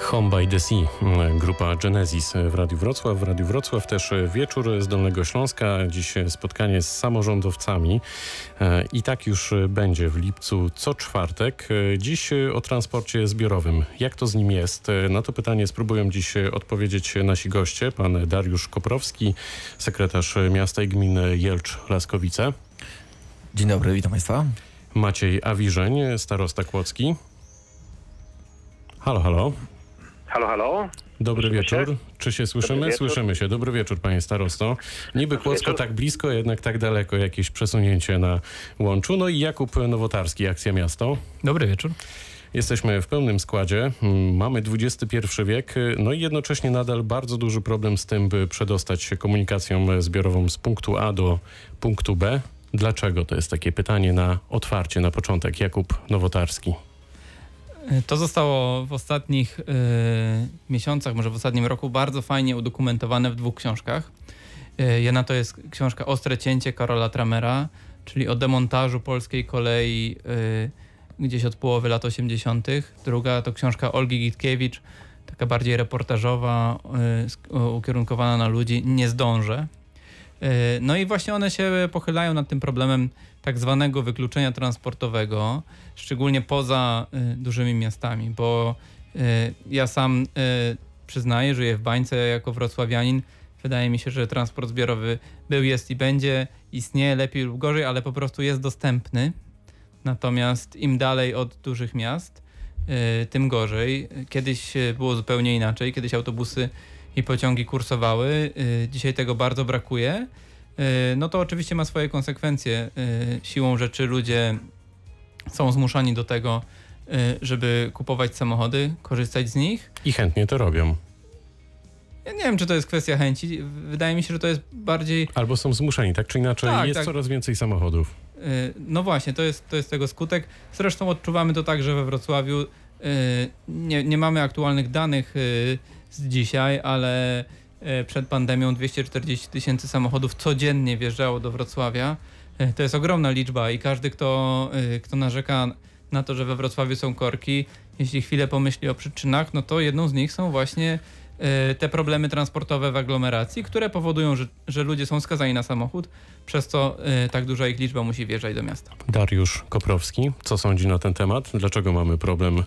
Home by the Sea, grupa Genesis w Radiu Wrocław. W Radiu Wrocław też wieczór z Dolnego Śląska. Dziś spotkanie z samorządowcami i tak już będzie w lipcu co czwartek. Dziś o transporcie zbiorowym. Jak to z nim jest? Na to pytanie spróbują dziś odpowiedzieć nasi goście. Pan Dariusz Koprowski, sekretarz miasta i gminy Jelcz-Laskowice. Dzień dobry, witam Państwa. Maciej Awiżeń, starosta Kłodzki. Halo, halo. Halo, halo. Dobry Słyszymy wieczór. się? Czy się słyszymy? Dobry wieczór. Słyszymy się. Dobry wieczór, panie starosto. Niby Dobry Kłodzko wieczór. tak blisko, jednak tak daleko. Jakieś przesunięcie na łączu. No i Jakub Nowotarski, Akcja Miasto. Dobry wieczór. Jesteśmy w pełnym składzie. Mm, Mamy XXI wiek, no i jednocześnie nadal bardzo duży problem z tym, by przedostać się komunikacją zbiorową z punktu A do punktu B. Dlaczego? To jest takie pytanie na otwarcie, na początek. Jakub Nowotarski. To zostało w ostatnich y, miesiącach, może w ostatnim roku, bardzo fajnie udokumentowane w dwóch książkach. Y, jedna to jest książka Ostre cięcie Karola Tramera, czyli o demontażu polskiej kolei y, gdzieś od połowy lat 80. Druga to książka Olgi Gitkiewicz, taka bardziej reportażowa, ukierunkowana na ludzi. Nie zdążę. Y, No i właśnie one się pochylają nad tym problemem tak zwanego wykluczenia transportowego, szczególnie poza y, dużymi miastami, bo y, ja sam przyznaję, żyję w bańce jako wrocławianin. Wydaje mi się, że transport zbiorowy był, jest i będzie, istnieje lepiej lub gorzej, ale po prostu jest dostępny. Natomiast im dalej od dużych miast, tym gorzej. Kiedyś było zupełnie inaczej, kiedyś autobusy i pociągi kursowały, y, dzisiaj tego bardzo brakuje. Y, No to oczywiście ma swoje konsekwencje. Y, Siłą rzeczy ludzie są zmuszani do tego, żeby kupować samochody, korzystać z nich. I chętnie to robią. Ja nie wiem, czy to jest kwestia chęci. Wydaje mi się, że to jest bardziej. Albo są zmuszeni, tak czy inaczej. Tak, jest tak. coraz więcej samochodów. No właśnie, to jest, to jest tego skutek. Zresztą odczuwamy to także we Wrocławiu. Nie, nie mamy aktualnych danych z dzisiaj, ale y, przed pandemią 240 tysięcy samochodów codziennie wjeżdżało do Wrocławia. Y, To jest ogromna liczba i każdy, kto, y, kto narzeka na to, że we Wrocławiu są korki, jeśli chwilę pomyśli o przyczynach, no to jedną z nich są właśnie te problemy transportowe w aglomeracji, które powodują, że, że ludzie są skazani na samochód, przez co tak duża ich liczba musi wjeżdżać do miasta. Dariusz Koprowski, co sądzi na ten temat? Dlaczego mamy problem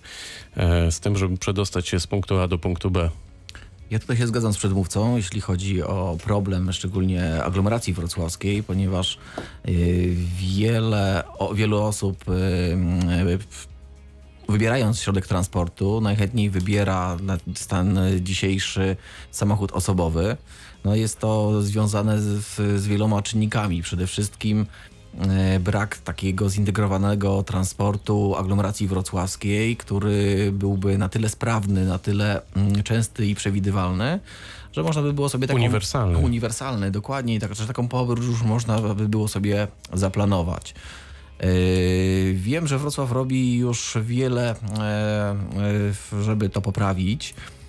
e, z tym, żeby przedostać się z punktu A do punktu B? Ja tutaj się zgadzam z przedmówcą, jeśli chodzi o problem szczególnie aglomeracji wrocławskiej, ponieważ y, wiele, wielu osób y, wybierając środek transportu najchętniej wybiera na stan dzisiejszy samochód osobowy. No jest to związane z, z wieloma czynnikami. Przede wszystkim brak takiego zintegrowanego transportu aglomeracji wrocławskiej, który byłby na tyle sprawny, na tyle mm, częsty i przewidywalny, że można by było sobie taką... Uniwersalny. Uniwersalny, dokładnie. Tak, że taką podróż można by było sobie zaplanować. Yy, Wiem, że Wrocław robi już wiele, e, e, żeby to poprawić, e,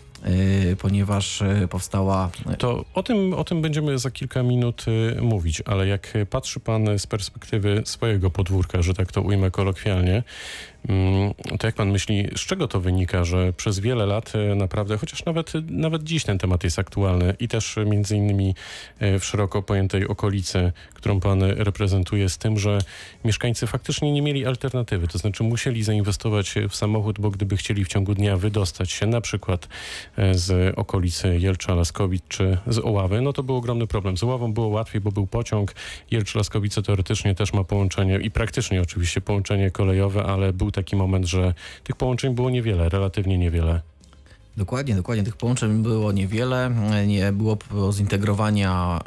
ponieważ e, powstała To o tym, o tym będziemy za kilka minut y, mówić, ale jak patrzy pan z perspektywy swojego podwórka, że tak to ujmę kolokwialnie, to jak pan myśli, z czego to wynika, że przez wiele lat y, naprawdę, chociaż nawet, nawet dziś ten temat jest aktualny i też między innymi y, w szeroko pojętej okolicy, którą pan reprezentuje, z tym, że mieszkańcy faktycznie nie mieli alternatywy, to znaczy musieli zainwestować w samochód, bo gdyby chcieli w ciągu dnia wydostać się na przykład e, z okolicy Jelcza, Laskowic czy z Oławy, no to był ogromny problem. Z Oławą było łatwiej, bo był pociąg. Jelcz, Laskowice teoretycznie też ma połączenie i praktycznie oczywiście połączenie kolejowe, ale był taki moment, że tych połączeń było niewiele, relatywnie niewiele. Dokładnie, dokładnie. Tych połączeń było niewiele. Nie było zintegrowania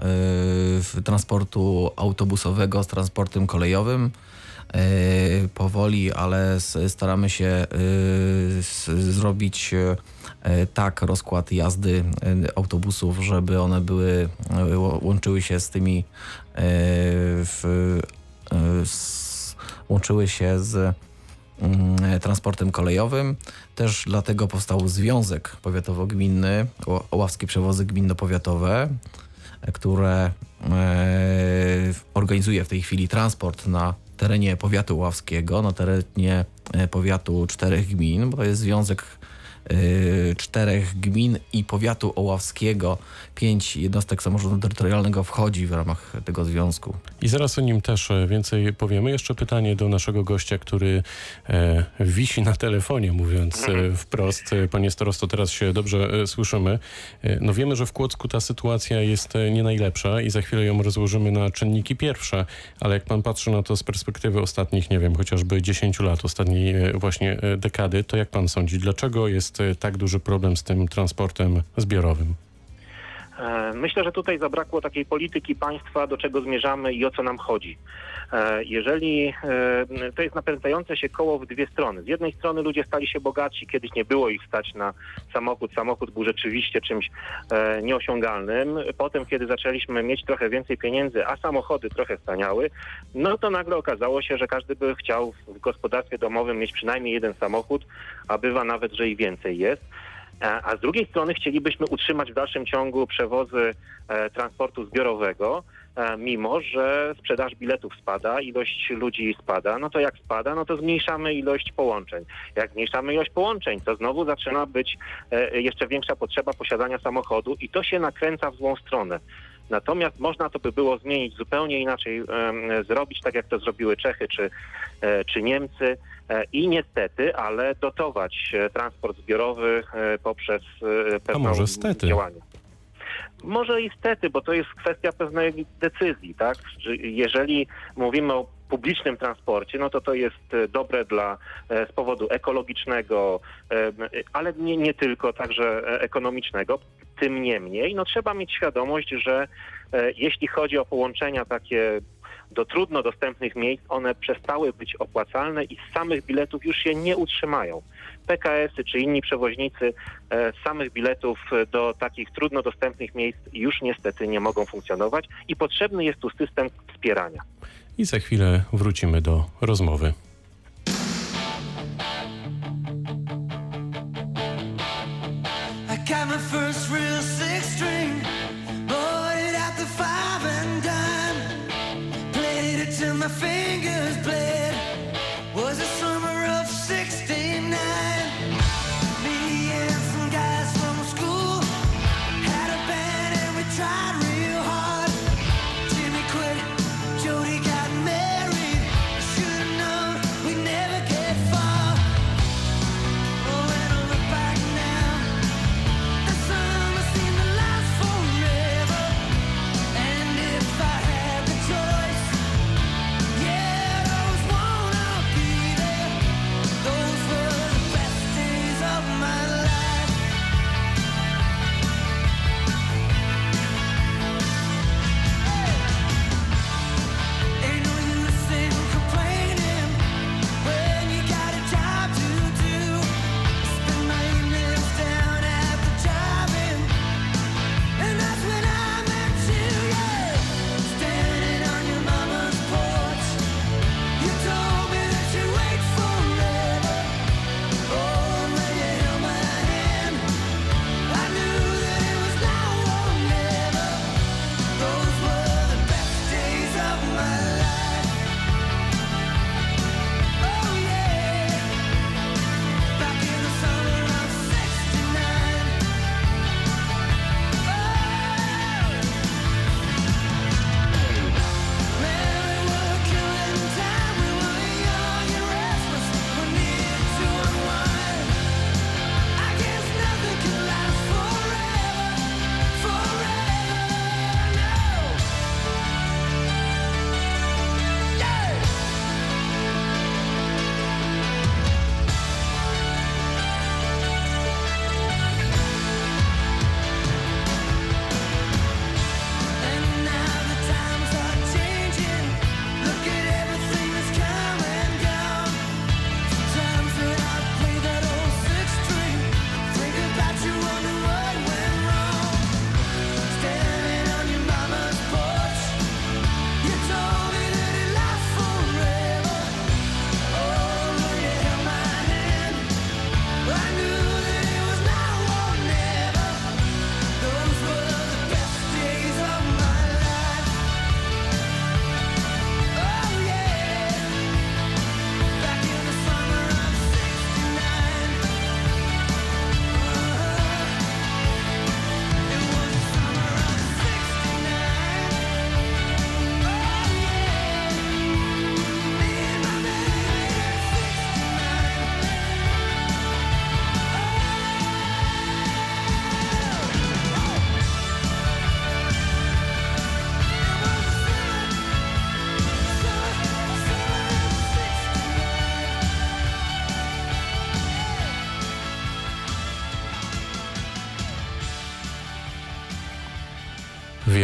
y, transportu autobusowego z transportem kolejowym. Y, powoli, ale staramy się y, zrobić y, tak rozkład jazdy y, autobusów, żeby one były, y, łączyły się z tymi w, łączyły się z transportem kolejowym. Też dlatego powstał Związek Powiatowo-Gminny, Ła- Ławskie Przewozy Gminno-Powiatowe, e, które e, organizuje w tej chwili transport na terenie powiatu ławskiego, na terenie e, powiatu czterech gmin, bo to jest związek czterech gmin i powiatu oławskiego. Pięć jednostek samorządu terytorialnego wchodzi w ramach tego związku. I zaraz o nim też e, więcej powiemy. Jeszcze pytanie do naszego gościa, który e, wisi na telefonie, mówiąc e, wprost. E, Panie starosto, teraz się dobrze słyszymy. No wiemy, że w Kłodzku ta sytuacja jest nie najlepsza i za chwilę ją rozłożymy na czynniki pierwsze, ale jak pan patrzy na to z perspektywy ostatnich, nie wiem, chociażby 10 lat, ostatniej właśnie dekady, to jak pan sądzi, dlaczego jest tak duży problem z tym transportem zbiorowym? E, Myślę, że tutaj zabrakło takiej polityki państwa, do czego zmierzamy i o co nam chodzi. E, Jeżeli e, to jest napędzające się koło w dwie strony. Z jednej strony ludzie stali się bogatsi, kiedyś nie było ich stać na samochód. Samochód był rzeczywiście czymś nieosiągalnym. Potem, kiedy zaczęliśmy mieć trochę więcej pieniędzy, a samochody trochę staniały, no to nagle okazało się, że każdy by chciał w gospodarstwie domowym mieć przynajmniej jeden samochód, a bywa nawet, że i więcej jest. E, A z drugiej strony chcielibyśmy utrzymać w dalszym ciągu przewozy e, transportu zbiorowego, e, mimo że sprzedaż biletów spada, ilość ludzi spada. No to jak spada, no to zmniejszamy ilość połączeń. Jak zmniejszamy ilość połączeń, to znowu zaczyna być jeszcze większa potrzeba posiadania samochodu i to się nakręca w złą stronę. Natomiast można to by było zmienić zupełnie inaczej, zrobić tak jak to zrobiły Czechy czy, e, czy Niemcy e, i niestety, ale dotować e, transport zbiorowy poprzez e, pewną może i stety, bo to jest kwestia pewnej decyzji, tak? Że Jeżeli mówimy o publicznym transporcie, no to to jest dobre dla z powodu ekologicznego, ale nie, nie tylko, także ekonomicznego. Tym niemniej, no trzeba mieć świadomość, że e, jeśli chodzi o połączenia takie do trudno dostępnych miejsc, one przestały być opłacalne i z samych biletów już się nie utrzymają. PKS-y czy inni przewoźnicy e, z samych biletów do takich trudno dostępnych miejsc już niestety nie mogą funkcjonować i potrzebny jest tu system wspierania. I za chwilę wrócimy do rozmowy. I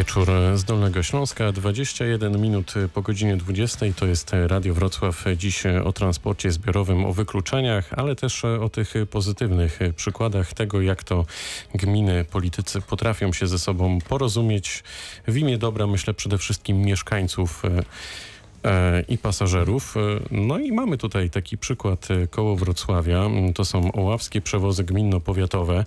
Wieczór z Dolnego Śląska, 21 minut po godzinie 20. To jest Radio Wrocław. Dziś o transporcie zbiorowym, o wykluczeniach, ale też o tych pozytywnych przykładach tego, jak to gminy, politycy potrafią się ze sobą porozumieć w imię dobra, myślę przede wszystkim mieszkańców i pasażerów. No i mamy tutaj taki przykład koło Wrocławia. To są oławskie przewozy gminno-powiatowe.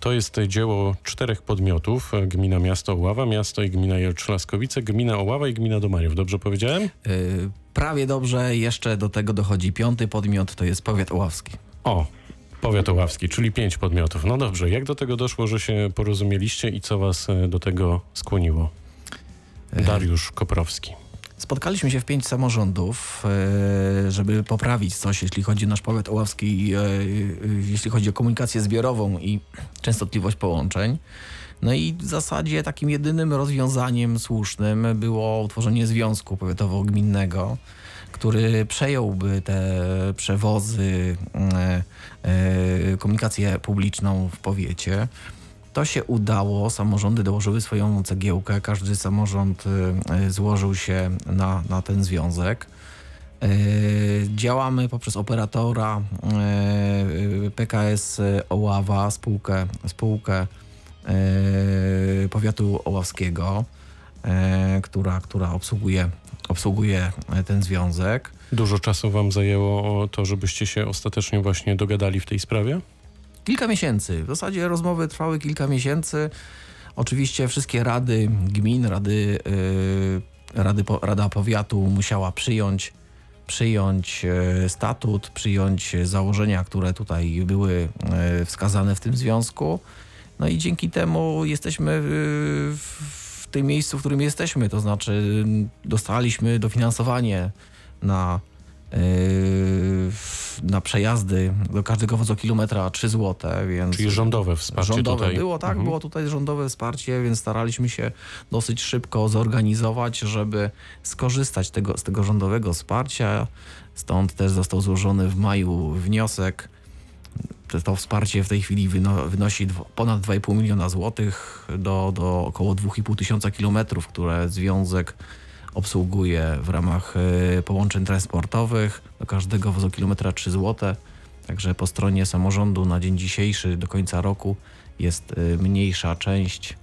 To jest dzieło czterech podmiotów. Gmina Miasto Oława, Miasto i Gmina Jelcz-Laskowice, Gmina Oława i Gmina Domariów. Dobrze powiedziałem? Prawie dobrze, jeszcze do tego dochodzi piąty podmiot, to jest powiat oławski. O, powiat oławski, czyli pięć podmiotów. No dobrze, jak do tego doszło, że się porozumieliście i co was e, do tego skłoniło? Dariusz Koprowski. Spotkaliśmy się w pięć samorządów, e, żeby poprawić coś, jeśli chodzi o nasz powiat oławski, e, e, jeśli chodzi o komunikację zbiorową i częstotliwość połączeń. No i w zasadzie takim jedynym rozwiązaniem słusznym było utworzenie związku powiatowo-gminnego, który przejąłby te przewozy, e, komunikację publiczną w powiecie. To się udało, samorządy dołożyły swoją cegiełkę, każdy samorząd y, złożył się na, na ten związek. Y, Działamy poprzez operatora y, PKS Oława, spółkę, spółkę powiatu oławskiego, która, która obsługuje, obsługuje ten związek. Dużo czasu wam zajęło to, żebyście się ostatecznie właśnie dogadali w tej sprawie? Kilka miesięcy. W zasadzie rozmowy trwały kilka miesięcy. Oczywiście wszystkie rady gmin, rady, yy, rady Rada Powiatu musiała przyjąć, przyjąć yy, statut, przyjąć założenia, które tutaj były yy, wskazane w tym związku. No i dzięki temu jesteśmy yy, w, tym miejscu, w którym jesteśmy. To znaczy dostaliśmy dofinansowanie na na przejazdy do każdego wozokilometra 3 zł, więc... Czyli rządowe wsparcie Rządowe tutaj. było, tak, Mhm. było tutaj rządowe wsparcie, więc staraliśmy się dosyć szybko zorganizować, żeby skorzystać tego, z tego rządowego wsparcia. Stąd też został złożony w maju wniosek. To, wsparcie w tej chwili wyno, wynosi ponad 2,5 miliona złotych do, do około 2,5 tysiąca kilometrów, które związek obsługuje w ramach y, połączeń transportowych. Do każdego wozokilometra 3 zł. Także po stronie samorządu na dzień dzisiejszy do końca roku jest y, mniejsza część.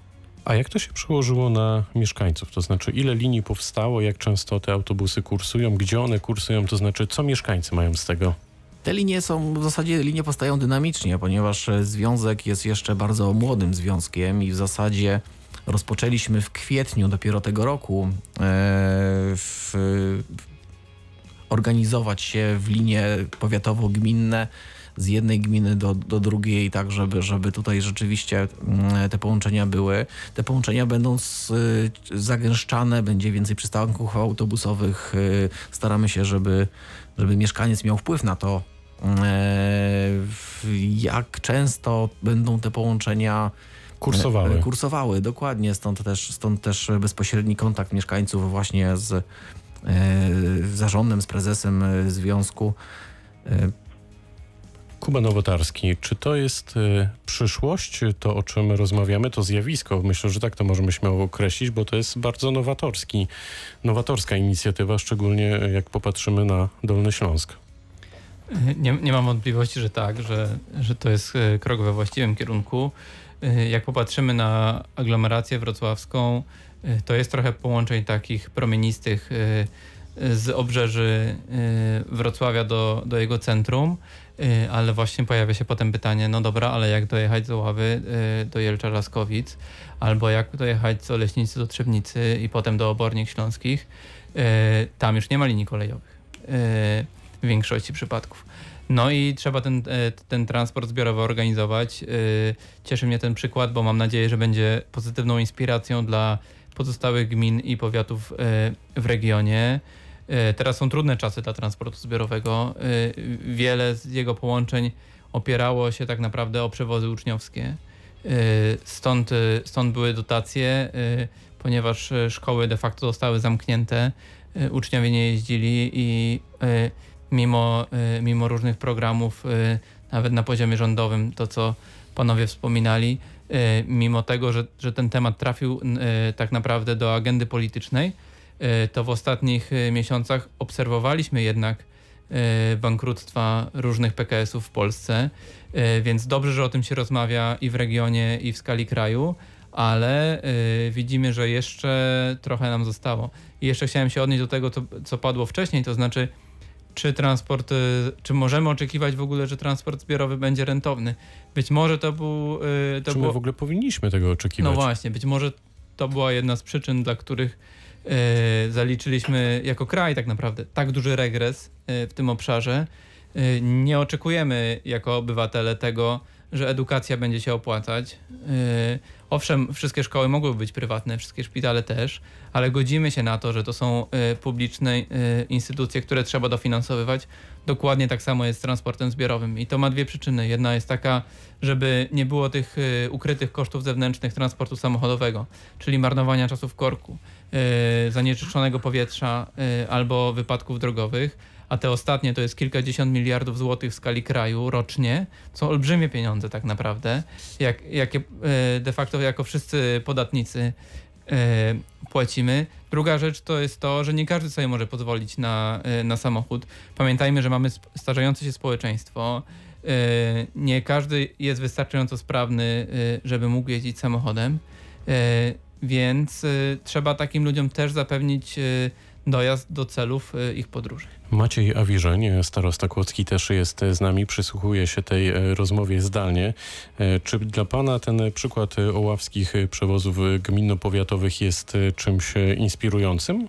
A jak to się przełożyło na mieszkańców? To znaczy, ile linii powstało, jak często te autobusy kursują, gdzie one kursują, to znaczy, co mieszkańcy mają z tego? Te linie są, w zasadzie linie powstają dynamicznie, ponieważ e, związek jest jeszcze bardzo młodym związkiem i w zasadzie rozpoczęliśmy w kwietniu dopiero tego roku e, w, organizować się w linie powiatowo-gminne z jednej gminy do, do drugiej, tak żeby, żeby tutaj rzeczywiście mm, te połączenia były. Te połączenia będą z, y, zagęszczane, będzie więcej przystanków autobusowych. y, Staramy się, żeby, żeby mieszkaniec miał wpływ na to, e, jak często będą te połączenia Kursowały. e, kursowały, dokładnie. Stąd też, stąd też bezpośredni kontakt mieszkańców właśnie z e, zarządem, z prezesem e, związku. Kuba Nowotarski, czy to jest przyszłość, to o czym rozmawiamy, to zjawisko? Myślę, że tak to możemy śmiało określić, bo to jest bardzo nowatorski, nowatorska inicjatywa, szczególnie jak popatrzymy na Dolny Śląsk. Nie, nie mam wątpliwości, że tak, że, że to jest krok we właściwym kierunku. E, Jak popatrzymy na aglomerację wrocławską, e, to jest trochę połączeń takich promienistych e, z obrzeży Wrocławia do, do jego centrum, ale właśnie pojawia się potem pytanie, no dobra, ale jak dojechać z Oławy e, do Jelcza Laskowic, albo jak dojechać z Oleśnicy do Trzebnicy i potem do Obornik Śląskich, tam już nie ma linii kolejowych w większości przypadków. No i trzeba ten, e, ten transport zbiorowy organizować. E, Cieszy mnie ten przykład, bo mam nadzieję, że będzie pozytywną inspiracją dla pozostałych gmin i powiatów e, w regionie. Teraz są trudne czasy dla transportu zbiorowego. Wiele z jego połączeń opierało się tak naprawdę o przewozy uczniowskie. Stąd, stąd były dotacje, ponieważ szkoły de facto zostały zamknięte, uczniowie nie jeździli i mimo, e, mimo różnych programów, e, nawet na poziomie rządowym, to co, panowie wspominali, e, mimo tego, że, że ten temat trafił tak naprawdę do agendy politycznej, to w ostatnich miesiącach obserwowaliśmy jednak bankructwa różnych PKS-ów w Polsce, więc dobrze, że o tym się rozmawia i w regionie, i w skali kraju, ale widzimy, że jeszcze trochę nam zostało. I jeszcze chciałem się odnieść do tego, co, co padło wcześniej, to znaczy, czy transport, e, czy możemy oczekiwać w ogóle, że transport zbiorowy będzie rentowny? Być może to był. e, To Czy my było, w ogóle powinniśmy tego oczekiwać? no właśnie, być może to była jedna z przyczyn, dla których e, zaliczyliśmy jako kraj tak naprawdę tak duży regres w tym obszarze. Nie oczekujemy jako obywatele tego, że edukacja będzie się opłacać. Owszem, wszystkie szkoły mogły być prywatne, wszystkie szpitale też, ale godzimy się na to, że to są e, publiczne e, instytucje, które trzeba dofinansowywać. Dokładnie tak samo jest z transportem zbiorowym. I to ma dwie przyczyny. Jedna jest taka, żeby nie było tych e, ukrytych kosztów zewnętrznych transportu samochodowego, czyli marnowania czasu w korku, zanieczyszczonego powietrza albo wypadków drogowych. A te ostatnie to jest kilkadziesiąt miliardów złotych w skali kraju rocznie. Są olbrzymie pieniądze tak naprawdę, jak, e, de facto jako wszyscy podatnicy e, płacimy. Druga rzecz to jest to, że nie każdy sobie może pozwolić na, e, na samochód. Pamiętajmy, że mamy starzejące się społeczeństwo. Nie każdy jest wystarczająco sprawny, żeby mógł jeździć samochodem, więc trzeba takim ludziom też zapewnić dojazd do celów e, ich podróży. Maciej Awiżeń, starosta Kłodzki też jest z nami, przysłuchuje się tej e, rozmowie zdalnie. E, Czy dla pana ten przykład oławskich przewozów gminno-powiatowych jest e, czymś inspirującym?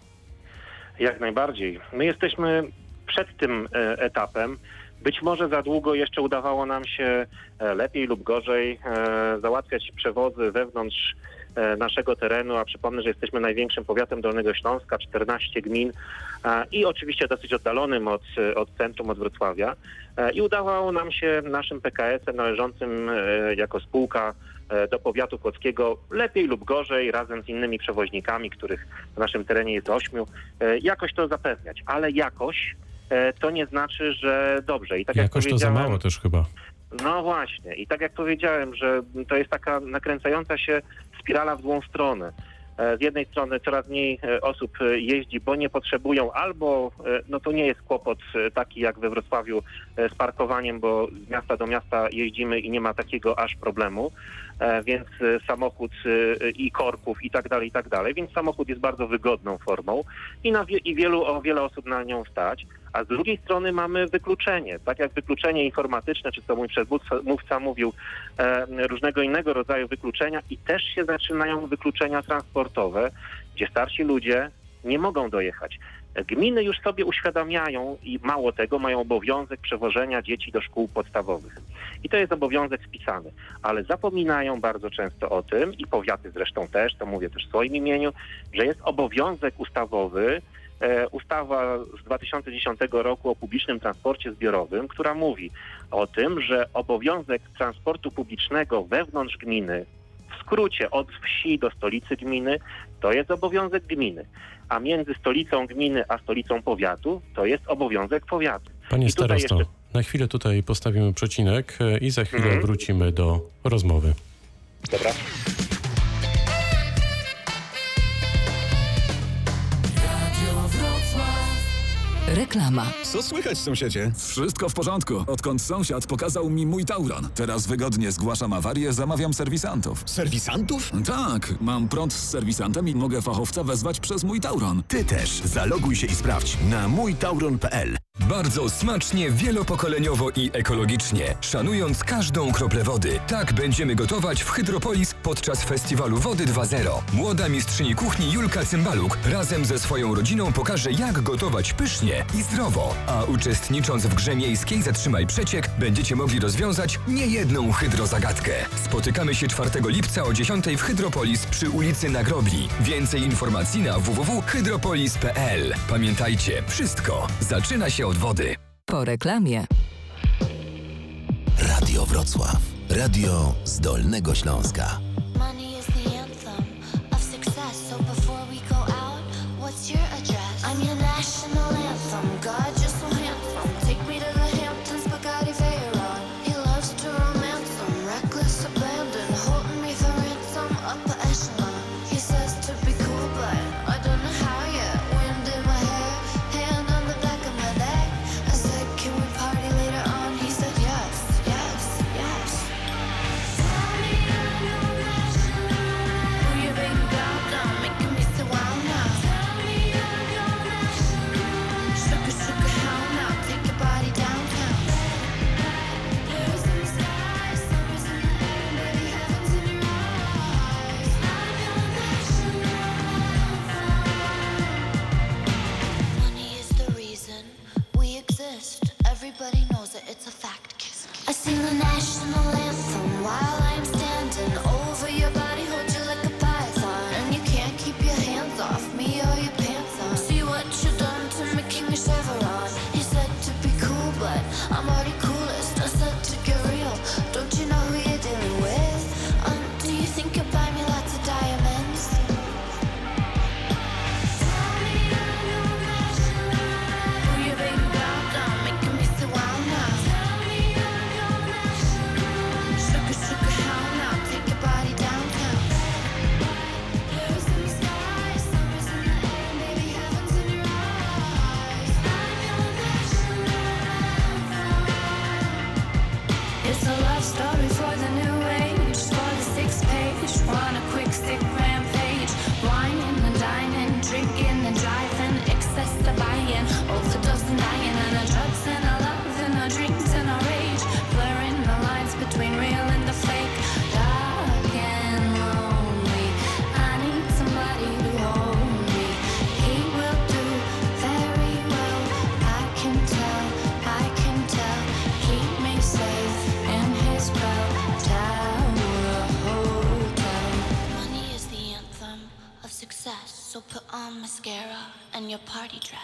Jak najbardziej. My jesteśmy przed tym etapem. Być może za długo jeszcze udawało nam się e, lepiej lub gorzej e, załatwiać przewozy wewnątrz e, naszego terenu, a przypomnę, że jesteśmy największym powiatem Dolnego Śląska, 14 gmin i oczywiście dosyć oddalonym od, od centrum, od Wrocławia. I udawało nam się naszym PKS-em należącym jako spółka do powiatu kłodzkiego lepiej lub gorzej, razem z innymi przewoźnikami, których w naszym terenie jest ośmiu, jakoś to zapewniać. Ale jakoś to nie znaczy, że dobrze. I tak jak Jakoś to za mało też chyba. no właśnie. I tak jak powiedziałem, że to jest taka nakręcająca się spirala w złą stronę. E, Z jednej strony coraz mniej e, osób e, jeździ, bo nie potrzebują, albo e, no to nie jest kłopot e, taki jak we Wrocławiu e, z parkowaniem, bo z miasta do miasta jeździmy i nie ma takiego aż problemu, E, więc e, samochód e, i korków i tak dalej, i tak dalej, więc samochód jest bardzo wygodną formą i, na i wielu, o wiele osób na nią stać. A z drugiej strony mamy wykluczenie, tak jak wykluczenie informatyczne, czy co mój przedmówca mówca mówił, e, różnego innego rodzaju wykluczenia i też się zaczynają wykluczenia transportowe, gdzie starsi ludzie nie mogą dojechać. Gminy już sobie uświadamiają i mało tego, mają obowiązek przewożenia dzieci do szkół podstawowych. I to jest obowiązek spisany, ale zapominają bardzo często o tym i powiaty zresztą też, to mówię też w swoim imieniu, że jest obowiązek ustawowy, ustawa z 2010 roku o publicznym transporcie zbiorowym, która mówi o tym, że obowiązek transportu publicznego wewnątrz gminy, w skrócie od wsi do stolicy gminy, to jest obowiązek gminy, a między stolicą gminy a stolicą powiatu to jest obowiązek powiatu. Panie I starosto, jeszcze- na chwilę tutaj postawimy przecinek e, i za chwilę Mhm. wrócimy do rozmowy. Dobra. Reklama. Co słychać, sąsiedzie? Wszystko w porządku. Odkąd sąsiad pokazał mi mój Tauron. Teraz wygodnie zgłaszam awarię, zamawiam serwisantów. Serwisantów? Tak, mam prąd z serwisantem i mogę fachowca wezwać przez mój Tauron. Ty też. Zaloguj się i sprawdź na mójtauron.pl. Bardzo smacznie, wielopokoleniowo i ekologicznie, szanując każdą kroplę wody. Tak będziemy gotować w Hydropolis podczas festiwalu Wody 2.0. Młoda mistrzyni kuchni Julka Cymbaluk razem ze swoją rodziną pokaże jak gotować pysznie i zdrowo. A uczestnicząc w grze miejskiej Zatrzymaj Przeciek będziecie mogli rozwiązać niejedną hydrozagadkę. Spotykamy się 4 lipca o 10 w Hydropolis przy ulicy Nagrobli. Więcej informacji na www.hydropolis.pl. Pamiętajcie, wszystko zaczyna się od wody. Po reklamie. Radio Wrocław. Radio z Dolnego Śląska. Your party dress.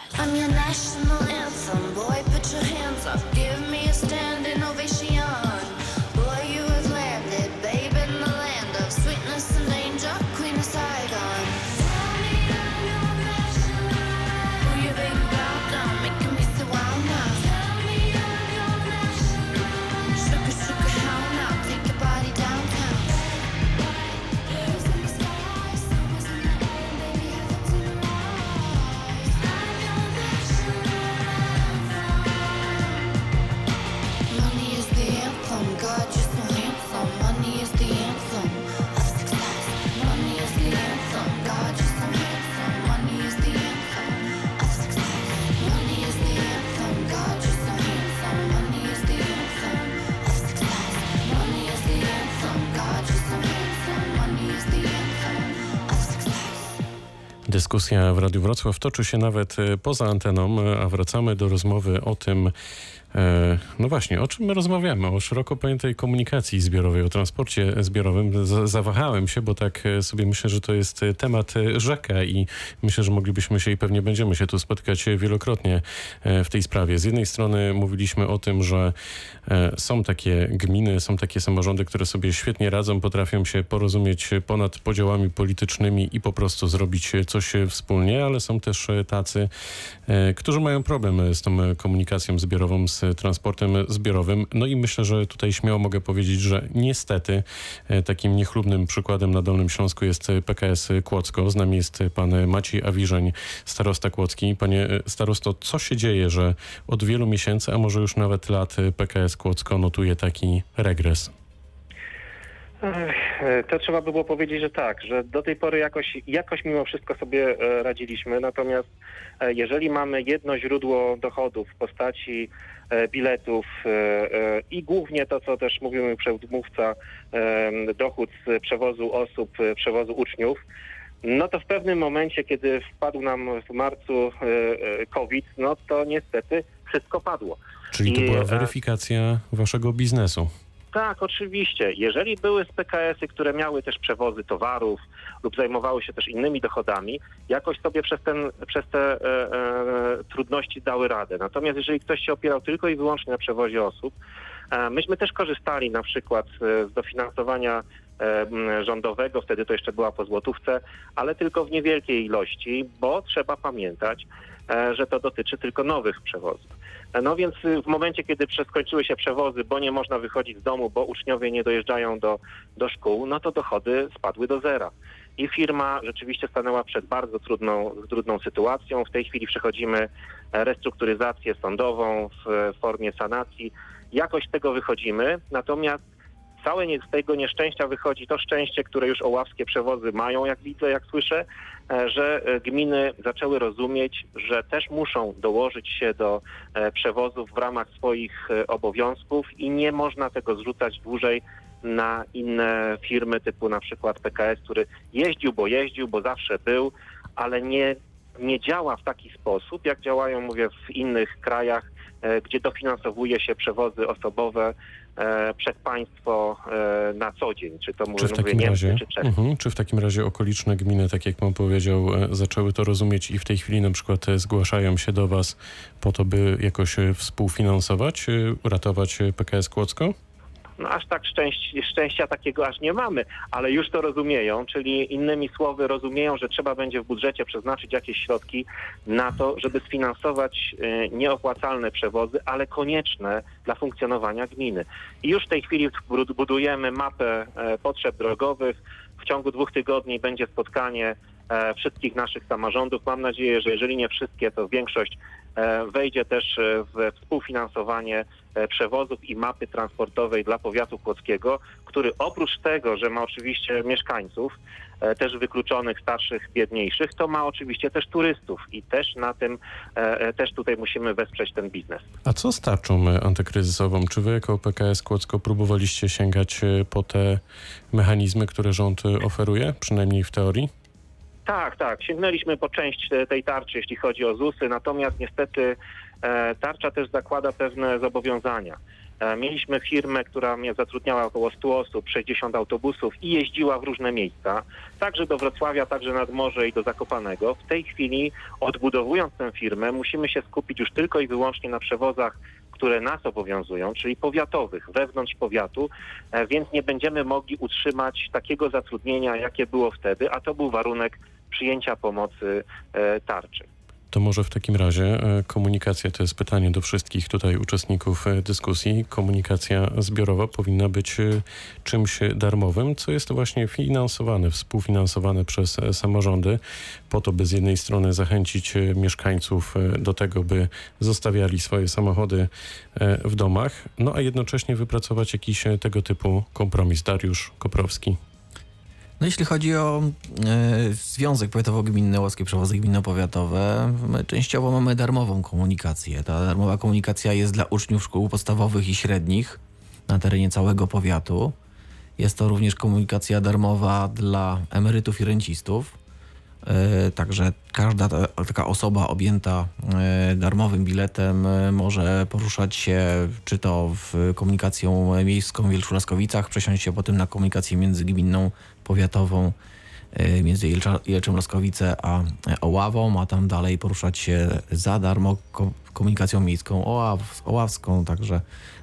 Dyskusja w Radiu Wrocław toczy się nawet e, poza anteną, a wracamy do rozmowy o tym, no właśnie, o czym my rozmawiamy? O szeroko pojętej komunikacji zbiorowej, o transporcie zbiorowym. Zawahałem się, bo tak e, sobie myślę, że to jest e, temat e, rzeka i myślę, że moglibyśmy się i pewnie będziemy się tu spotykać e, wielokrotnie e, w tej sprawie. Z jednej strony mówiliśmy o tym, że e, są takie gminy, są takie samorządy, które sobie świetnie radzą, potrafią się porozumieć ponad podziałami politycznymi i po prostu zrobić coś wspólnie, ale są też e, tacy, e, którzy mają problem z tą e, komunikacją zbiorową, z transportem zbiorowym. No i myślę, że tutaj śmiało mogę powiedzieć, że niestety e, takim niechlubnym przykładem na Dolnym Śląsku jest PKS Kłodzko. Z nami jest pan Maciej Awiżeń, starosta Kłodzki. Panie e, starosto, co się dzieje, że od wielu miesięcy, a może już nawet lat PKS Kłodzko notuje taki regres? To trzeba by było powiedzieć, że tak, że do tej pory jakoś, jakoś mimo wszystko sobie e, radziliśmy. Natomiast e, jeżeli mamy jedno źródło dochodów w postaci e, biletów i głównie to, co też mówił mój przedmówca, dochód z przewozu osób, przewozu uczniów, no to w pewnym momencie, kiedy wpadł nam w marcu COVID, no to niestety wszystko padło. Czyli to była weryfikacja waszego biznesu. Tak, oczywiście. Jeżeli były PKS-y, które miały też przewozy towarów lub zajmowały się też innymi dochodami, jakoś sobie przez, ten, przez te e, e, trudności dały radę. Natomiast jeżeli ktoś się opierał tylko i wyłącznie na przewozie osób, e, myśmy też korzystali na przykład e, z dofinansowania e, rządowego, wtedy to jeszcze była po złotówce, ale tylko w niewielkiej ilości, bo trzeba pamiętać, e, że to dotyczy tylko nowych przewozów. No więc y, w momencie, kiedy skończyły się przewozy, bo nie można wychodzić z domu, bo uczniowie nie dojeżdżają do, do szkół, no to dochody spadły do zera. I firma rzeczywiście stanęła przed bardzo trudną, trudną sytuacją. W tej chwili przechodzimy restrukturyzację sądową w formie sanacji. Jakoś z tego wychodzimy, natomiast całe nie, z tego nieszczęścia wychodzi to szczęście, które już oławskie przewozy mają, jak widzę, jak słyszę, e, że e, gminy zaczęły rozumieć, że też muszą dołożyć się do e, przewozów w ramach swoich obowiązków i nie można tego zrzucać dłużej na inne firmy typu na przykład PKS, który jeździł, bo jeździł, bo zawsze był, ale nie, nie działa w taki sposób, jak działają, mówię, w innych krajach, gdzie dofinansowuje się przewozy osobowe przez państwo e, na co dzień, czy to Czy w takim Niemcy, razie, czy Czechy. Mhm. czy w takim razie okoliczne gminy, tak jak pan powiedział, e, zaczęły to rozumieć i w tej chwili na przykład e, zgłaszają się do was po to, by jakoś e, współfinansować, e, ratować e, PKS Kłodzko? No aż tak szczęś, szczęścia takiego aż nie mamy, ale już to rozumieją, czyli innymi słowy rozumieją, że trzeba będzie w budżecie przeznaczyć jakieś środki na to, żeby sfinansować e, nieopłacalne przewozy, ale konieczne dla funkcjonowania gminy. I już w tej chwili bud- budujemy mapę e, potrzeb drogowych. W ciągu dwóch tygodni będzie spotkanie wszystkich naszych samorządów. Mam nadzieję, że jeżeli nie wszystkie, to większość e, wejdzie też e, w współfinansowanie e, przewozów i mapy transportowej dla powiatu kłodzkiego, który oprócz tego, że ma oczywiście mieszkańców, e, też wykluczonych, starszych, biedniejszych, to ma oczywiście też turystów i też na tym, e, e, też tutaj musimy wesprzeć ten biznes. A co z tarczą e, antykryzysową? Czy wy jako PKS Kłodzko próbowaliście sięgać e, po te mechanizmy, które rząd e, oferuje, przynajmniej w teorii? Tak, tak. Sięgnęliśmy po część tej tarczy, jeśli chodzi o ZUSy, natomiast niestety e, tarcza też zakłada pewne zobowiązania. E, Mieliśmy firmę, która zatrudniała około 100 osób, 60 autobusów i jeździła w różne miejsca, także do Wrocławia, także nad morze i do Zakopanego. W tej chwili, odbudowując tę firmę, musimy się skupić już tylko i wyłącznie na przewozach, które nas obowiązują, czyli powiatowych, wewnątrz powiatu, e, więc nie będziemy mogli utrzymać takiego zatrudnienia, jakie było wtedy, a to był warunek przyjęcia pomocy e, tarczy. To może w takim razie e, komunikacja, to jest pytanie do wszystkich tutaj uczestników e, dyskusji, komunikacja zbiorowa powinna być czymś darmowym, co jest właśnie finansowane, współfinansowane przez samorządy, po to, by z jednej strony zachęcić mieszkańców do tego, by zostawiali swoje samochody w domach, no a jednocześnie wypracować jakiś tego typu kompromis. Dariusz Koprowski. No jeśli chodzi o e, Związek Powiatowo-Gminny Łoskie Przewozy Gminno-Powiatowe, my częściowo mamy darmową komunikację. Ta darmowa komunikacja jest dla uczniów szkół podstawowych i średnich na terenie całego powiatu. Jest to również komunikacja darmowa dla emerytów i rencistów. E, Także każda ta, taka osoba objęta e, darmowym biletem może poruszać się czy to w komunikacją miejską w Wielczu-Laskowicach, przesiąść się potem na komunikację międzygminną, powiatową e, między Jelczem Laskowice a e, Oławą, a tam dalej poruszać się za darmo ko- komunikacją miejską oław, oławską, także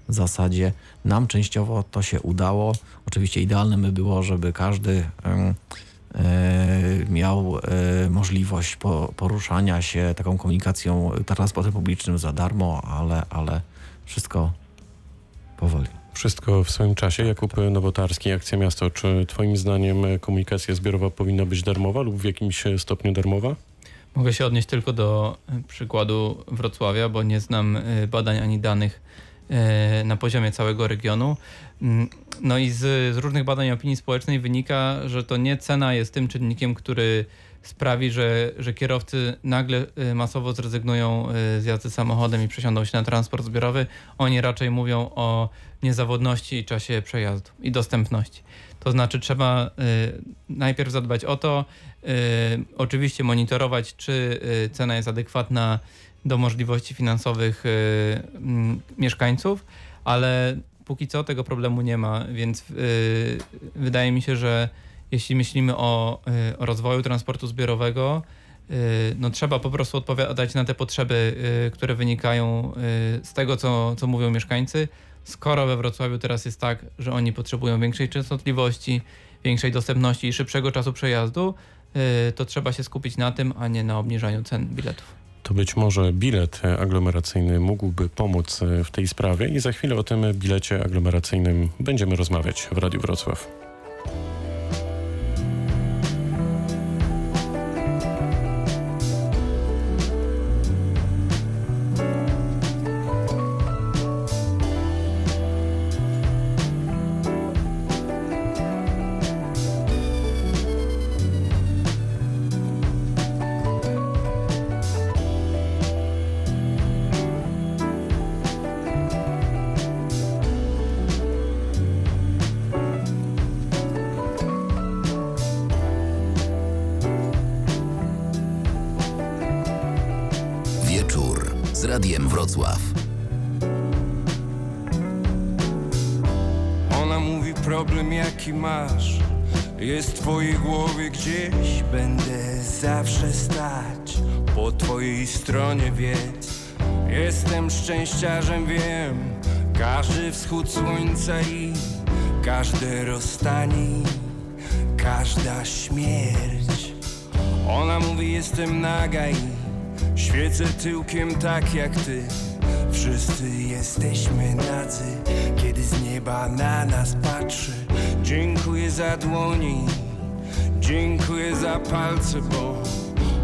w zasadzie nam częściowo to się udało. Oczywiście idealnym by było, żeby każdy e, miał możliwość po, poruszania się taką komunikacją transportem publicznym za darmo, ale, ale wszystko powoli. Wszystko w swoim czasie. Jakub Nowotarski, Akcja Miasto. Czy twoim zdaniem komunikacja zbiorowa powinna być darmowa lub w jakimś e, stopniu darmowa? Mogę się odnieść tylko do e, przykładu Wrocławia, bo nie znam e, badań ani danych na poziomie całego regionu. Mm, No i z, z różnych badań opinii społecznej wynika, że to nie cena jest tym czynnikiem, który sprawi, że, że kierowcy nagle masowo zrezygnują z jazdy samochodem i przesiądą się na transport zbiorowy. Oni raczej mówią o niezawodności i czasie przejazdu i dostępności. To znaczy trzeba y, najpierw zadbać o to, y, oczywiście monitorować, czy y, cena jest adekwatna do możliwości finansowych mm, mieszkańców, ale póki co tego problemu nie ma, więc wydaje mi się, że jeśli myślimy o, rozwoju transportu zbiorowego, no trzeba po prostu odpowiadać na te potrzeby, które wynikają z tego, co, co mówią mieszkańcy. Skoro we Wrocławiu teraz jest tak, że oni potrzebują większej częstotliwości, większej dostępności i szybszego czasu przejazdu, y, to trzeba się skupić na tym, a nie na obniżaniu cen biletów. To być może bilet e, aglomeracyjny mógłby pomóc e, w tej sprawie i za chwilę o tym bilecie aglomeracyjnym będziemy rozmawiać w Radiu Wrocław. Wrocław. Ona mówi problem jaki masz Jest w twojej głowie gdzieś Będę zawsze stać. Po twojej stronie wiedz Jestem szczęściarzem wiem. Każdy wschód słońca i Każde rozstanie Każda śmierć. Ona mówi jestem naga i Świecę tyłkiem tak jak ty. Wszyscy jesteśmy nadzy Kiedy z nieba na nas patrzy. Dziękuję za dłoni Dziękuję za palce, bo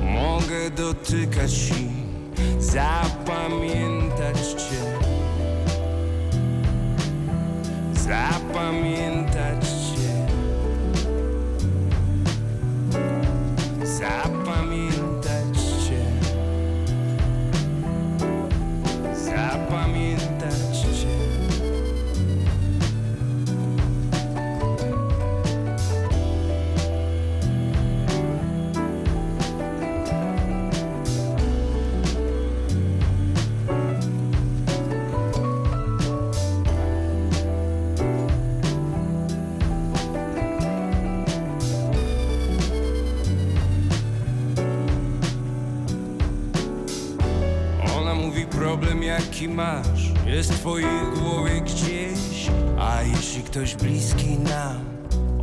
Mogę dotykać i Zapamiętać cię. Zapamiętać jaki masz, jest w twojej głowie gdzieś. A jeśli ktoś bliski nam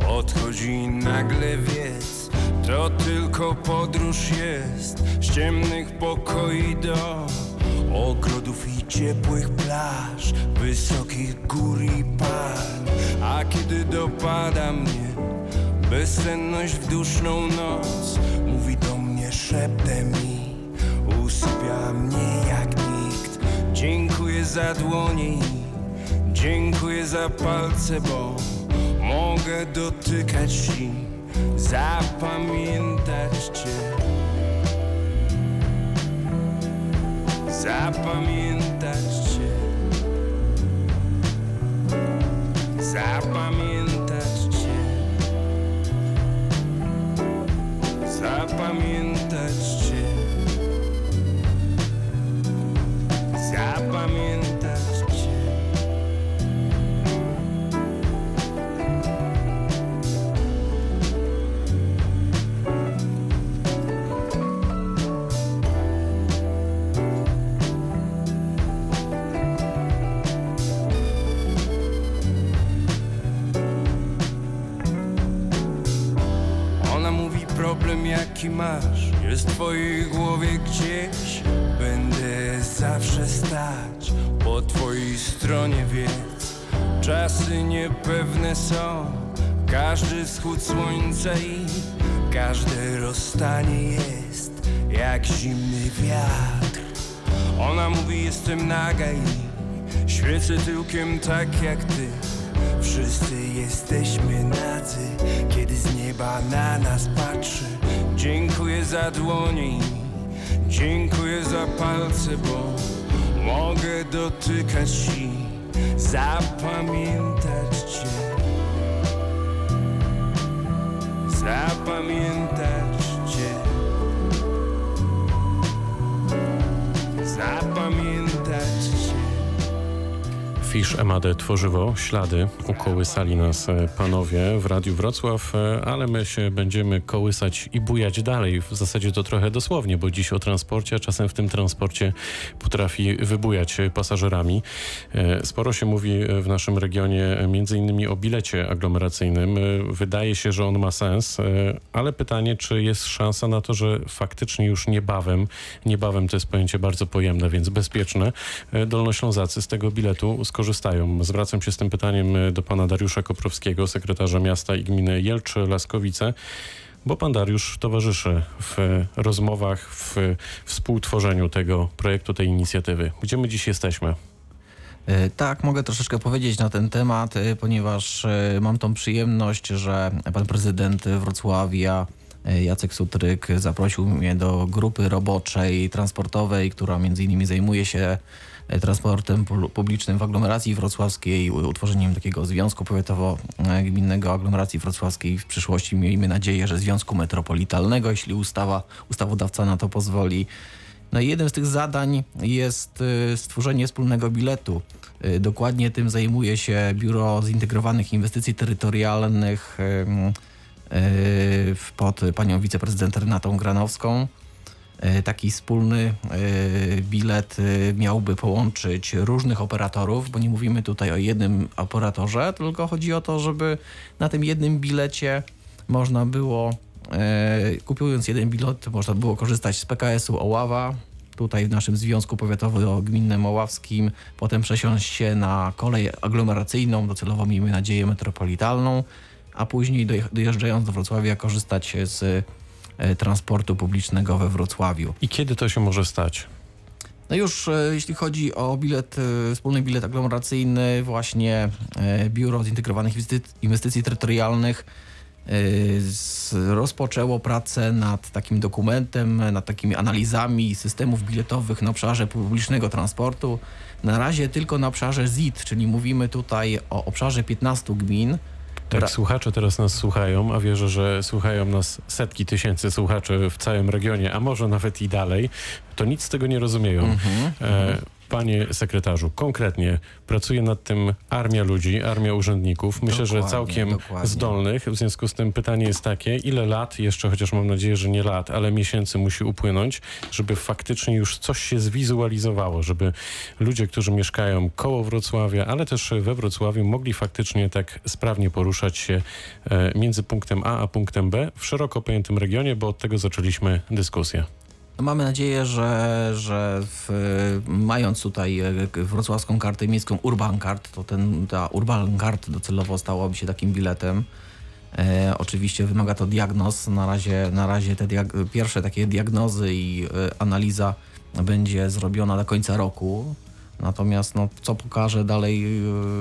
odchodzi nagle wiedz, to tylko podróż jest z ciemnych pokoi do ogrodów i ciepłych plaż, wysokich gór i palm. A kiedy dopada mnie bezsenność w duszną noc, mówi do mnie szeptem i za dłonie i dziękuję za palce, bo mogę dotykać i zapamiętać Cię. Zapamiętać Cię. Zapamiętać Cię. Zapamiętać Każdy wschód słońca i Każde rozstanie jest Jak zimny wiatr. Ona mówi jestem naga i Świecę tyłkiem tak jak ty. Wszyscy jesteśmy nadzy, kiedy z nieba na nas patrzy. Dziękuję za dłonie i dziękuję za palce, bo mogę dotykać i zapamiętać Fisz Emadę Tworzywo, ślady, ukołysali nas e, panowie w Radiu Wrocław, e, ale my się będziemy kołysać i bujać dalej. W zasadzie to trochę dosłownie, bo dziś o transporcie, a czasem w tym transporcie potrafi wybujać pasażerami. E, Sporo się mówi w naszym regionie między innymi o bilecie aglomeracyjnym. Wydaje się, że on ma sens, ale pytanie, czy jest szansa na to, że faktycznie już niebawem, niebawem to jest pojęcie bardzo pojemne, więc bezpieczne, Dolnoślązacy z tego biletu skorzystają. Zwracam się z tym pytaniem e, do pana Dariusza Koprowskiego, sekretarza miasta i gminy Jelcz-Laskowice, bo pan Dariusz towarzyszy w rozmowach, w współtworzeniu tego projektu, tej inicjatywy. Gdzie my dziś jesteśmy? E, Tak, mogę troszeczkę powiedzieć na ten temat, e, ponieważ mam tą przyjemność, że pan prezydent Wrocławia Jacek Sutryk zaprosił mnie do grupy roboczej transportowej, która między innymi zajmuje się transportem pu- publicznym w aglomeracji wrocławskiej, utworzeniem takiego związku powiatowo-gminnego aglomeracji wrocławskiej. W przyszłości miejmy nadzieję, że związku metropolitalnego, jeśli ustawa, ustawodawca na to pozwoli. No i jednym z tych zadań jest y, stworzenie wspólnego biletu. Dokładnie tym zajmuje się Biuro Zintegrowanych Inwestycji Terytorialnych pod panią wiceprezydent Renatą Granowską. Y, Taki wspólny y, bilet y, miałby połączyć różnych operatorów, bo nie mówimy tutaj o jednym operatorze, tylko chodzi o to, żeby na tym jednym bilecie można było, e, kupując jeden bilet, można było korzystać z PKS-u Oława, tutaj w naszym Związku Powiatowo-Gminnym Oławskim, potem przesiąść się na kolej aglomeracyjną, docelowo miejmy nadzieję metropolitalną, a później doje- dojeżdżając do Wrocławia korzystać z e, transportu publicznego we Wrocławiu. I kiedy to się może stać? No już e, jeśli chodzi o bilet, e, wspólny bilet aglomeracyjny, właśnie e, Biuro Zintegrowanych Inwestycji, Terytorialnych e, rozpoczęło pracę nad takim dokumentem, nad takimi analizami systemów biletowych na obszarze publicznego transportu. Na razie tylko na obszarze ZIT, czyli mówimy tutaj o obszarze 15 gmin. Tak, Ra- słuchacze teraz nas słuchają, a wierzę, że słuchają nas setki tysięcy słuchaczy w całym regionie, a może nawet i dalej. To nic z tego nie rozumieją. Mhm. E, Panie sekretarzu, konkretnie pracuje nad tym armia ludzi, armia urzędników. Myślę, że Dokładnie, całkiem dokładnie. zdolnych. W związku z tym pytanie jest takie, ile lat, jeszcze chociaż mam nadzieję, że nie lat, ale miesięcy musi upłynąć, żeby faktycznie już coś się zwizualizowało, żeby ludzie, którzy mieszkają koło Wrocławia, ale też we Wrocławiu mogli faktycznie tak sprawnie poruszać się e, między punktem A a punktem B w szeroko pojętym regionie, bo od tego zaczęliśmy dyskusję. Mamy nadzieję, że, że w, mając tutaj e, wrocławską kartę miejską Urban Card, to ten, ta Urban Card docelowo stałaby się takim biletem. E, oczywiście wymaga to diagnoz. Na razie, na razie te pierwsze takie diagnozy i e, analiza będzie zrobiona do końca roku. Natomiast no, co pokaże dalej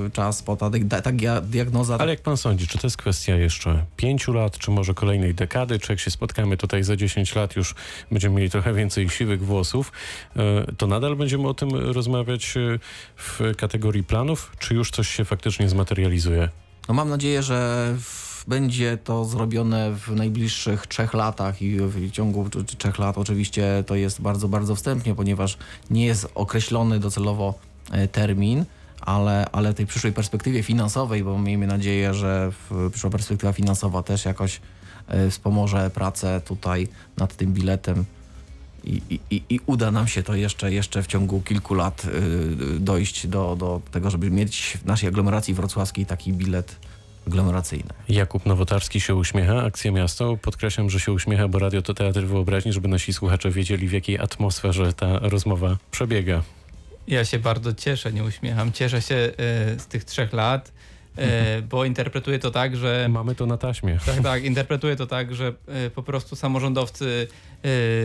e, czas, po ta, ta, ta dia- diagnoza... Ale jak pan sądzi, czy to jest kwestia jeszcze pięciu lat, czy może kolejnej dekady, czy jak się spotkamy tutaj za 10 lat, już będziemy mieli trochę więcej siwych włosów, e, to nadal będziemy o tym rozmawiać e, w kategorii planów, czy już coś się faktycznie zmaterializuje? No mam nadzieję, że w, będzie to zrobione w najbliższych trzech latach i w ciągu trzech lat oczywiście to jest bardzo, bardzo wstępnie, ponieważ nie jest określony docelowo e, termin, ale, ale tej przyszłej perspektywie finansowej, bo miejmy nadzieję, że przyszła perspektywa finansowa też jakoś e, wspomoże pracę tutaj nad tym biletem. I, i, i- uda nam się to jeszcze, jeszcze w ciągu kilku lat y, dojść do, do tego, żeby mieć w naszej aglomeracji wrocławskiej taki bilet aglomeracyjny. Jakub Nowotarski się uśmiecha, Akcja Miasto. Podkreślam, że się uśmiecha, bo radio to teatr wyobraźni, żeby nasi słuchacze wiedzieli, w jakiej atmosferze ta rozmowa przebiega. Ja się bardzo cieszę, nie uśmiecham. Cieszę się e, z tych trzech lat, bo interpretuję to tak, że. Mamy to na taśmie. Tak, tak. Interpretuję to tak, że e, po prostu samorządowcy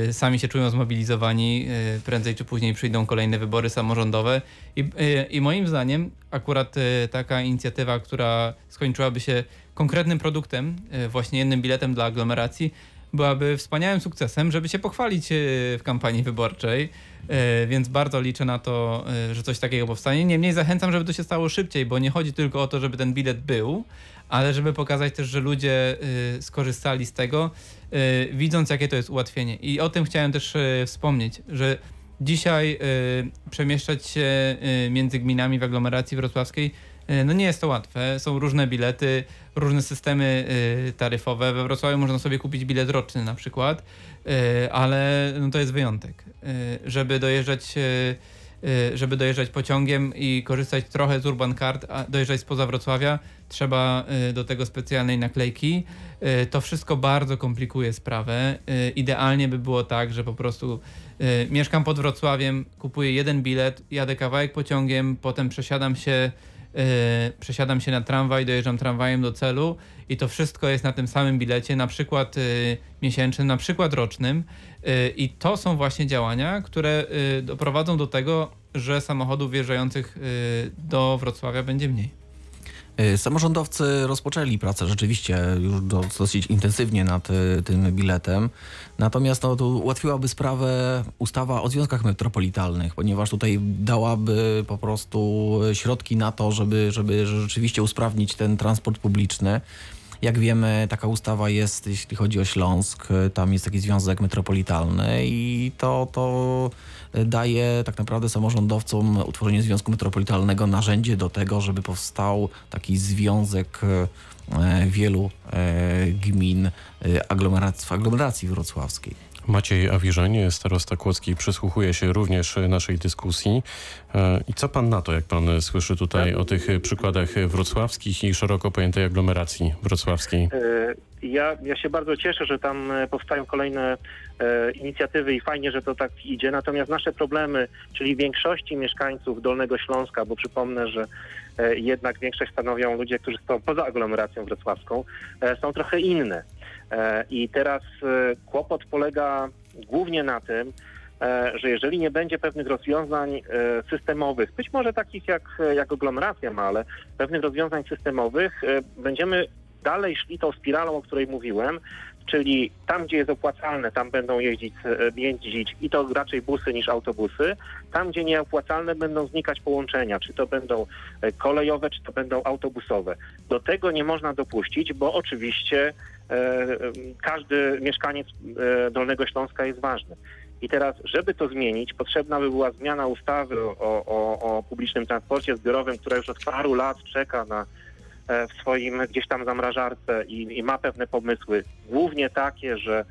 e, sami się czują zmobilizowani. e, Prędzej czy później przyjdą kolejne wybory samorządowe. I, e, i moim zdaniem, akurat e, taka inicjatywa, która skończyłaby się konkretnym produktem, e, właśnie jednym biletem dla aglomeracji, byłaby wspaniałym sukcesem, żeby się pochwalić e, w kampanii wyborczej. E, Więc bardzo liczę na to, e, że coś takiego powstanie. Niemniej zachęcam, żeby to się stało szybciej, bo nie chodzi tylko o to, żeby ten bilet był, ale żeby pokazać też, że ludzie skorzystali z tego, widząc jakie to jest ułatwienie. I o tym chciałem też wspomnieć, że dzisiaj przemieszczać się między gminami w aglomeracji wrocławskiej no nie jest to łatwe. Są różne bilety, różne systemy y, taryfowe. We Wrocławiu można sobie kupić bilet roczny na przykład, y, ale no to jest wyjątek. Żeby dojeżdżać żeby dojeżdżać pociągiem i korzystać trochę z Urban Card, a dojeżdżać spoza Wrocławia, trzeba do tego specjalnej naklejki. To wszystko bardzo komplikuje sprawę. Idealnie by było tak, że po prostu mieszkam pod Wrocławiem, kupuję jeden bilet, jadę kawałek pociągiem, potem przesiadam się y, przesiadam się na tramwaj, dojeżdżam tramwajem do celu i to wszystko jest na tym samym bilecie, na przykład y, miesięcznym, na przykład rocznym. Y, I to są właśnie działania, które y, doprowadzą do tego, że samochodów wjeżdżających y, do Wrocławia będzie mniej. Y, Samorządowcy rozpoczęli pracę rzeczywiście już do, dosyć intensywnie nad y, tym biletem. Natomiast no, to ułatwiłaby sprawę ustawa o związkach metropolitalnych, ponieważ tutaj dałaby po prostu środki na to, żeby, żeby rzeczywiście usprawnić ten transport publiczny. Jak wiemy, taka ustawa jest, jeśli chodzi o Śląsk, tam jest taki związek metropolitalny i to, to daje tak naprawdę samorządowcom utworzenie związku metropolitalnego narzędzie do tego, żeby powstał taki związek e, wielu e, gmin e, w aglomeracji wrocławskiej. Maciej Awiżeń, starosta Kłodzki, przysłuchuje się również naszej dyskusji. E, I co pan na to, jak pan słyszy tutaj o tych przykładach wrocławskich i szeroko pojętej aglomeracji wrocławskiej? E, Ja, ja się bardzo cieszę, że tam e, powstają kolejne inicjatywy i fajnie, że to tak idzie. Natomiast nasze problemy, czyli większości mieszkańców Dolnego Śląska, bo przypomnę, że jednak większość stanowią ludzie, którzy są poza aglomeracją wrocławską, są trochę inne. E, I teraz e, kłopot polega głównie na tym, e, że jeżeli nie będzie pewnych rozwiązań systemowych, być może takich jak, jak aglomeracja ma, ale pewnych rozwiązań systemowych, będziemy dalej szli tą spiralą, o której mówiłem, czyli tam, gdzie jest opłacalne, tam będą jeździć, e, jeździć i to raczej busy niż autobusy. Tam, gdzie nieopłacalne, będą znikać połączenia, czy to będą e, kolejowe, czy to będą autobusowe. Do tego nie można dopuścić, bo oczywiście e, e, każdy mieszkaniec Dolnego Śląska jest ważny. I teraz, żeby to zmienić, potrzebna by była zmiana ustawy o, o, o publicznym transporcie zbiorowym, która już od paru lat czeka na w swoim gdzieś tam zamrażarce i, i ma pewne pomysły, głównie takie, że,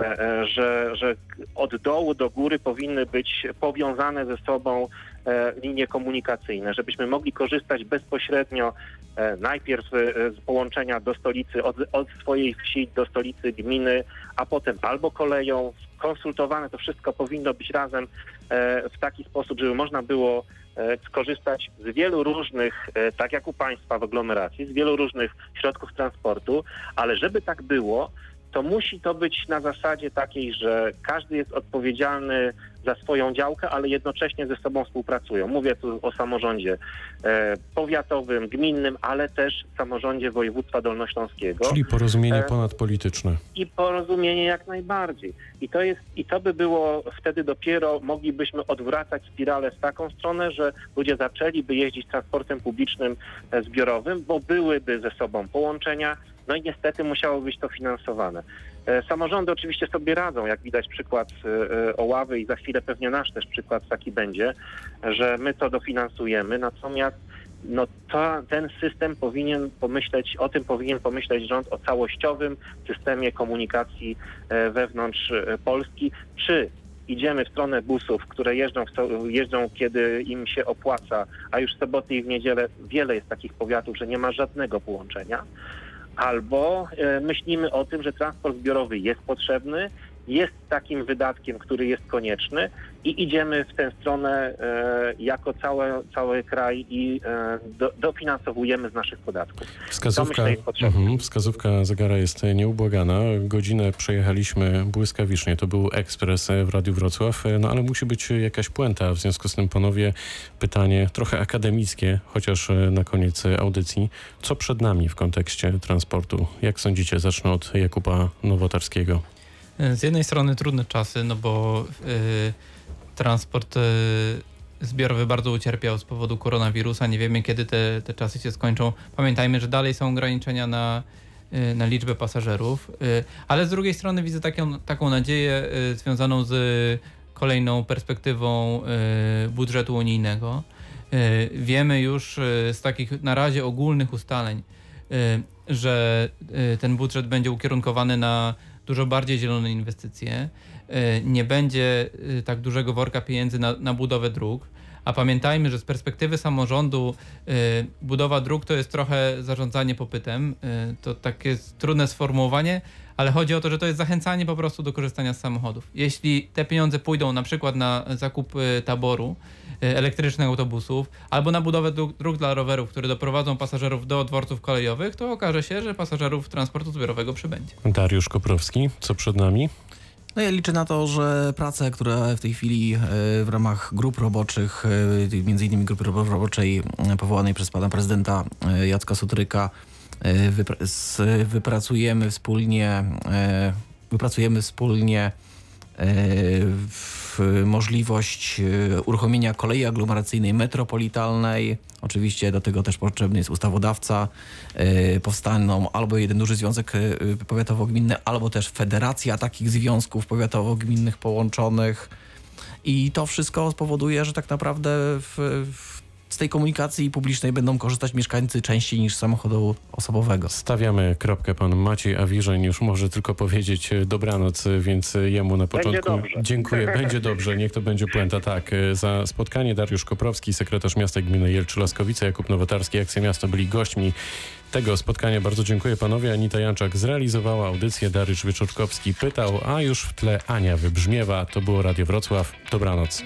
e, e, że, że od dołu do góry powinny być powiązane ze sobą e, linie komunikacyjne, żebyśmy mogli korzystać bezpośrednio e, najpierw e, z połączenia do stolicy, od, od swojej wsi do stolicy gminy, a potem albo koleją. Konsultowane to wszystko powinno być razem e, w taki sposób, żeby można było e, skorzystać z wielu różnych, e, tak jak u Państwa w aglomeracji, z wielu różnych środków transportu, ale żeby tak było, to musi to być na zasadzie takiej, że każdy jest odpowiedzialny za swoją działkę, ale jednocześnie ze sobą współpracują. Mówię tu o samorządzie e, powiatowym, gminnym, ale też samorządzie województwa dolnośląskiego Czyli porozumienie E, ponadpolityczne. i porozumienie jak najbardziej. I to jest, i to by było wtedy dopiero moglibyśmy odwracać spiralę w taką stronę, że ludzie zaczęliby jeździć transportem publicznym e, zbiorowym, bo byłyby ze sobą połączenia, no i niestety musiało być to finansowane. E, Samorządy oczywiście sobie radzą, jak widać przykład e, e, Oławy i za chwilę pewnie nasz też przykład taki będzie, że my to dofinansujemy, natomiast no ten system powinien pomyśleć, o tym powinien pomyśleć rząd, o całościowym systemie komunikacji wewnątrz Polski. Czy idziemy w stronę busów, które jeżdżą, jeżdżą kiedy im się opłaca, a już w soboty i w niedzielę wiele jest takich powiatów, że nie ma żadnego połączenia, albo e, myślimy o tym, że transport zbiorowy jest potrzebny, jest takim wydatkiem, który jest konieczny i idziemy w tę stronę e, jako całe, cały kraj i e, do, dofinansowujemy z naszych podatków. Wskazówka, mhm, wskazówka zegara jest nieubłagana. Godzinę przejechaliśmy błyskawicznie. To był ekspres w Radiu Wrocław, no ale musi być jakaś puenta. W związku z tym, panowie, pytanie trochę akademickie, chociaż na koniec audycji. Co przed nami w kontekście transportu? Jak sądzicie? Zacznę od Jakuba Nowotarskiego. Z jednej strony trudne czasy, no bo y, transport y, zbiorowy bardzo ucierpiał z powodu koronawirusa. Nie wiemy, kiedy te, te czasy się skończą. Pamiętajmy, że dalej są ograniczenia na, y, na liczbę pasażerów, ale z drugiej strony widzę taką, taką nadzieję związaną z kolejną perspektywą budżetu unijnego. Wiemy już z takich na razie ogólnych ustaleń, że ten budżet będzie ukierunkowany na dużo bardziej zielone inwestycje. Y, Nie będzie y, tak dużego worka pieniędzy na, na budowę dróg. A pamiętajmy, że z perspektywy samorządu y, budowa dróg to jest trochę zarządzanie popytem. Y, to takie trudne sformułowanie, ale chodzi o to, że to jest zachęcanie po prostu do korzystania z samochodów. Jeśli te pieniądze pójdą na przykład na zakup y, taboru, elektrycznych autobusów, albo na budowę dróg dla rowerów, które doprowadzą pasażerów do dworców kolejowych, to okaże się, że pasażerów transportu zbiorowego przybędzie. Dariusz Koprowski, co przed nami? No ja liczę na to, że prace, które w tej chwili e, w ramach grup roboczych, e, między innymi grupy ro- roboczej e, powołanej przez pana prezydenta Jacka Sutryka, wypracujemy wspólnie, wypracujemy wspólnie w możliwość e, uruchomienia kolei aglomeracyjnej metropolitalnej. Oczywiście do tego też potrzebny jest ustawodawca. E, Powstaną albo jeden duży związek powiatowo-gminny, albo też federacja takich związków powiatowo-gminnych połączonych. I to wszystko spowoduje, że tak naprawdę w, w, z tej komunikacji publicznej będą korzystać mieszkańcy częściej niż samochodu osobowego. Stawiamy kropkę. Pan Maciej Awiżeń już może tylko powiedzieć e, dobranoc, e, więc e, jemu na początku dobrze. dziękuję. Będzie dobrze, niech to będzie puenta. Tak, za spotkanie Dariusz Koprowski, sekretarz miasta gminy Jelczy-Laskowice, Jakub Nowotarski, Akcja Miasto byli gośćmi tego spotkania. Bardzo dziękuję panowie. Anita Janczak zrealizowała audycję, Dariusz Wieczorkowski pytał, a już w tle Ania wybrzmiewa. To było Radio Wrocław. Dobranoc.